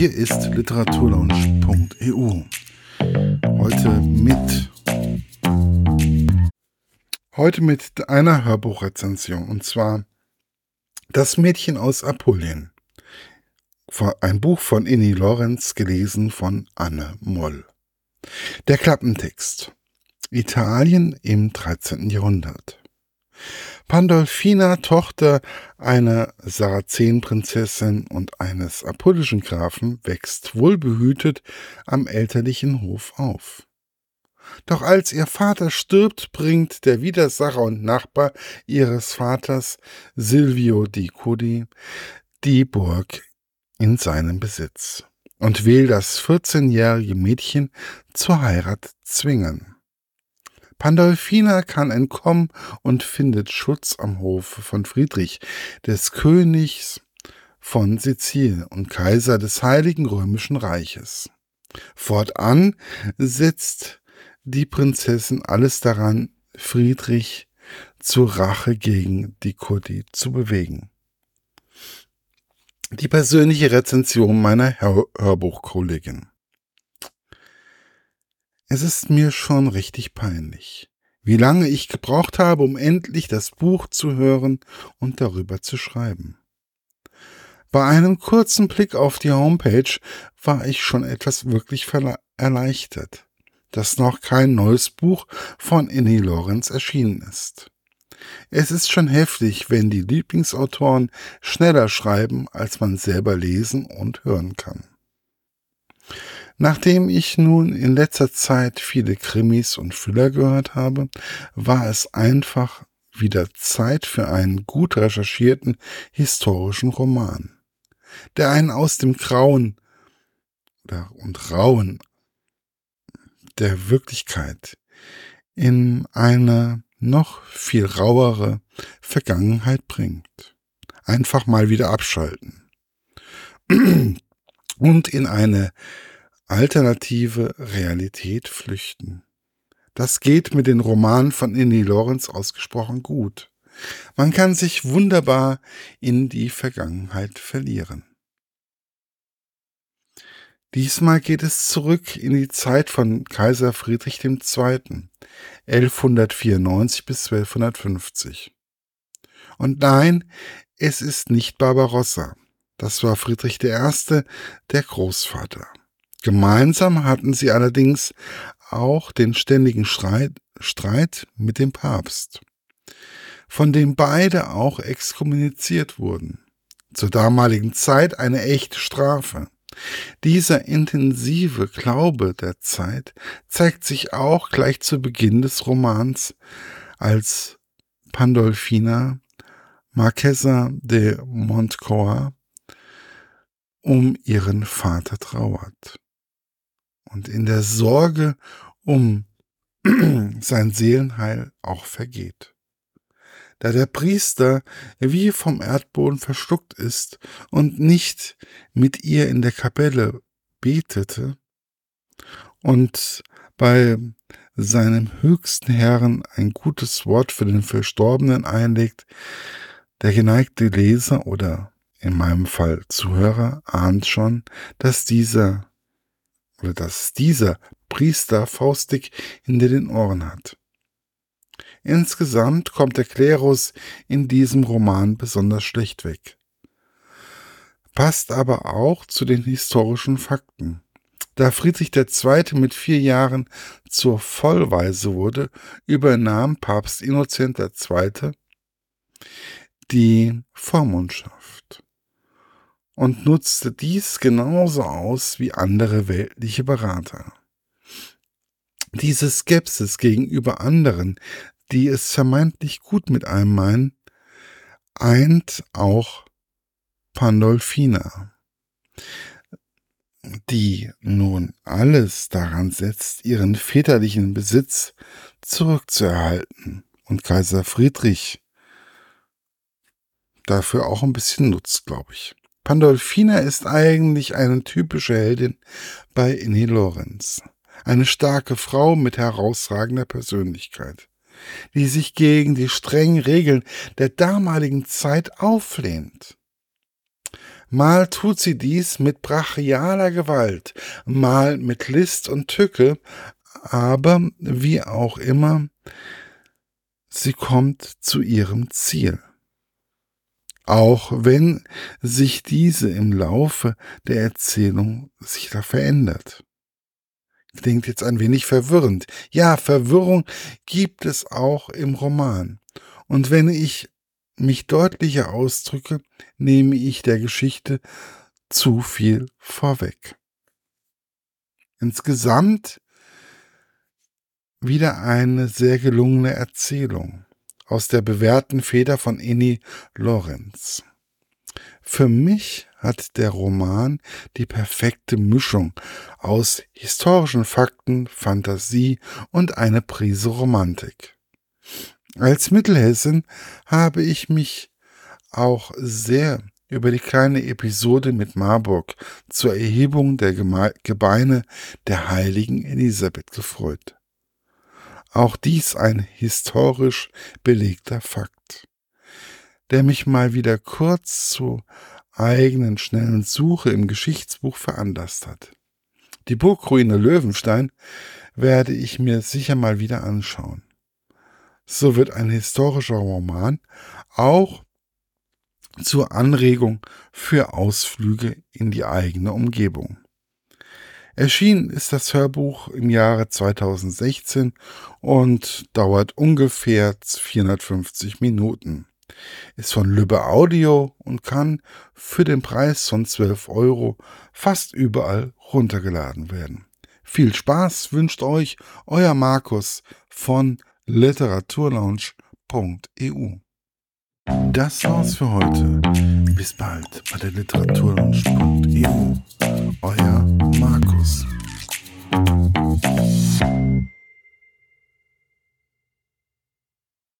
Hier ist literaturlaunch.eu. Heute mit heute mit einer Hörbuchrezension und zwar Das Mädchen aus Apulien. Ein Buch von Inni Lorenz, gelesen von Anne Moll. Der Klappentext. Italien im 13. Jahrhundert. Pandolfina, Tochter einer Sarazenenprinzessin und eines apullischen Grafen, wächst wohlbehütet am elterlichen Hof auf. Doch als ihr Vater stirbt, bringt der Widersacher und Nachbar ihres Vaters, Silvio di Cudi, die Burg in seinen Besitz und will das 14-jährige Mädchen zur Heirat zwingen. Pandolfina kann entkommen und findet Schutz am Hofe von Friedrich, des Königs von Sizilien und Kaiser des Heiligen Römischen Reiches. Fortan setzt die Prinzessin alles daran, Friedrich zur Rache gegen die Kurdi zu bewegen. Die persönliche Rezension meiner Hör Hörbuchkollegin. Es ist mir schon richtig peinlich, wie lange ich gebraucht habe, um endlich das Buch zu hören und darüber zu schreiben. Bei einem kurzen Blick auf die Homepage war ich schon etwas wirklich erleichtert, dass noch kein neues Buch von Inni Lorenz erschienen ist. Es ist schon heftig, wenn die Lieblingsautoren schneller schreiben, als man selber lesen und hören kann. Nachdem ich nun in letzter Zeit viele Krimis und Thriller gehört habe, war es einfach wieder Zeit für einen gut recherchierten historischen Roman, der einen aus dem Grauen und Rauen der Wirklichkeit in eine noch viel rauere Vergangenheit bringt. Einfach mal wieder abschalten. Und in eine alternative Realität flüchten. Das geht mit den Romanen von Inni Lorenz ausgesprochen gut. Man kann sich wunderbar in die Vergangenheit verlieren. Diesmal geht es zurück in die Zeit von Kaiser Friedrich II. 1194 bis 1250. Und nein, es ist nicht Barbarossa. Das war Friedrich I., der Großvater. Gemeinsam hatten sie allerdings auch den ständigen Streit, Streit mit dem Papst, von dem beide auch exkommuniziert wurden. Zur damaligen Zeit eine echte Strafe. Dieser intensive Glaube der Zeit zeigt sich auch gleich zu Beginn des Romans, als Pandolfina Marquesa de Montcoa um ihren Vater trauert und in der Sorge um sein Seelenheil auch vergeht. Da der Priester wie vom Erdboden verschluckt ist und nicht mit ihr in der Kapelle betete und bei seinem höchsten Herrn ein gutes Wort für den Verstorbenen einlegt, der geneigte Leser oder in meinem Fall Zuhörer ahnt schon, dass dieser oder dass dieser Priester faustig hinter den Ohren hat. Insgesamt kommt der Klerus in diesem Roman besonders schlecht weg. Passt aber auch zu den historischen Fakten. Da Friedrich II. mit vier Jahren zur Vollweise wurde, übernahm Papst Innozent II. die Vormundschaft und nutzte dies genauso aus wie andere weltliche Berater. Diese Skepsis gegenüber anderen, die es vermeintlich gut mit einem meinen, eint auch Pandolfina, die nun alles daran setzt, ihren väterlichen Besitz zurückzuerhalten und Kaiser Friedrich dafür auch ein bisschen nutzt, glaube ich. Pandolfina ist eigentlich eine typische Heldin bei Inni Lorenz. Eine starke Frau mit herausragender Persönlichkeit, die sich gegen die strengen Regeln der damaligen Zeit auflehnt. Mal tut sie dies mit brachialer Gewalt, mal mit List und Tücke, aber wie auch immer, sie kommt zu ihrem Ziel. Auch wenn sich diese im Laufe der Erzählung sich da verändert. Klingt jetzt ein wenig verwirrend. Ja, Verwirrung gibt es auch im Roman. Und wenn ich mich deutlicher ausdrücke, nehme ich der Geschichte zu viel vorweg. Insgesamt wieder eine sehr gelungene Erzählung aus der bewährten Feder von Inni Lorenz. Für mich hat der Roman die perfekte Mischung aus historischen Fakten, Fantasie und eine Prise Romantik. Als Mittelhessen habe ich mich auch sehr über die kleine Episode mit Marburg zur Erhebung der Gebeine der heiligen Elisabeth gefreut. Auch dies ein historisch belegter Fakt, der mich mal wieder kurz zu eigenen schnellen Suche im Geschichtsbuch veranlasst hat. Die Burgruine Löwenstein werde ich mir sicher mal wieder anschauen. So wird ein historischer Roman auch zur Anregung für Ausflüge in die eigene Umgebung. Erschienen ist das Hörbuch im Jahre 2016 und dauert ungefähr 450 Minuten ist von Lübbe Audio und kann für den Preis von 12 Euro fast überall runtergeladen werden. Viel Spaß wünscht euch euer Markus von literaturlaunch.eu. Das war's für heute. Bis bald bei der Literaturlaunch.eu. Euer Markus.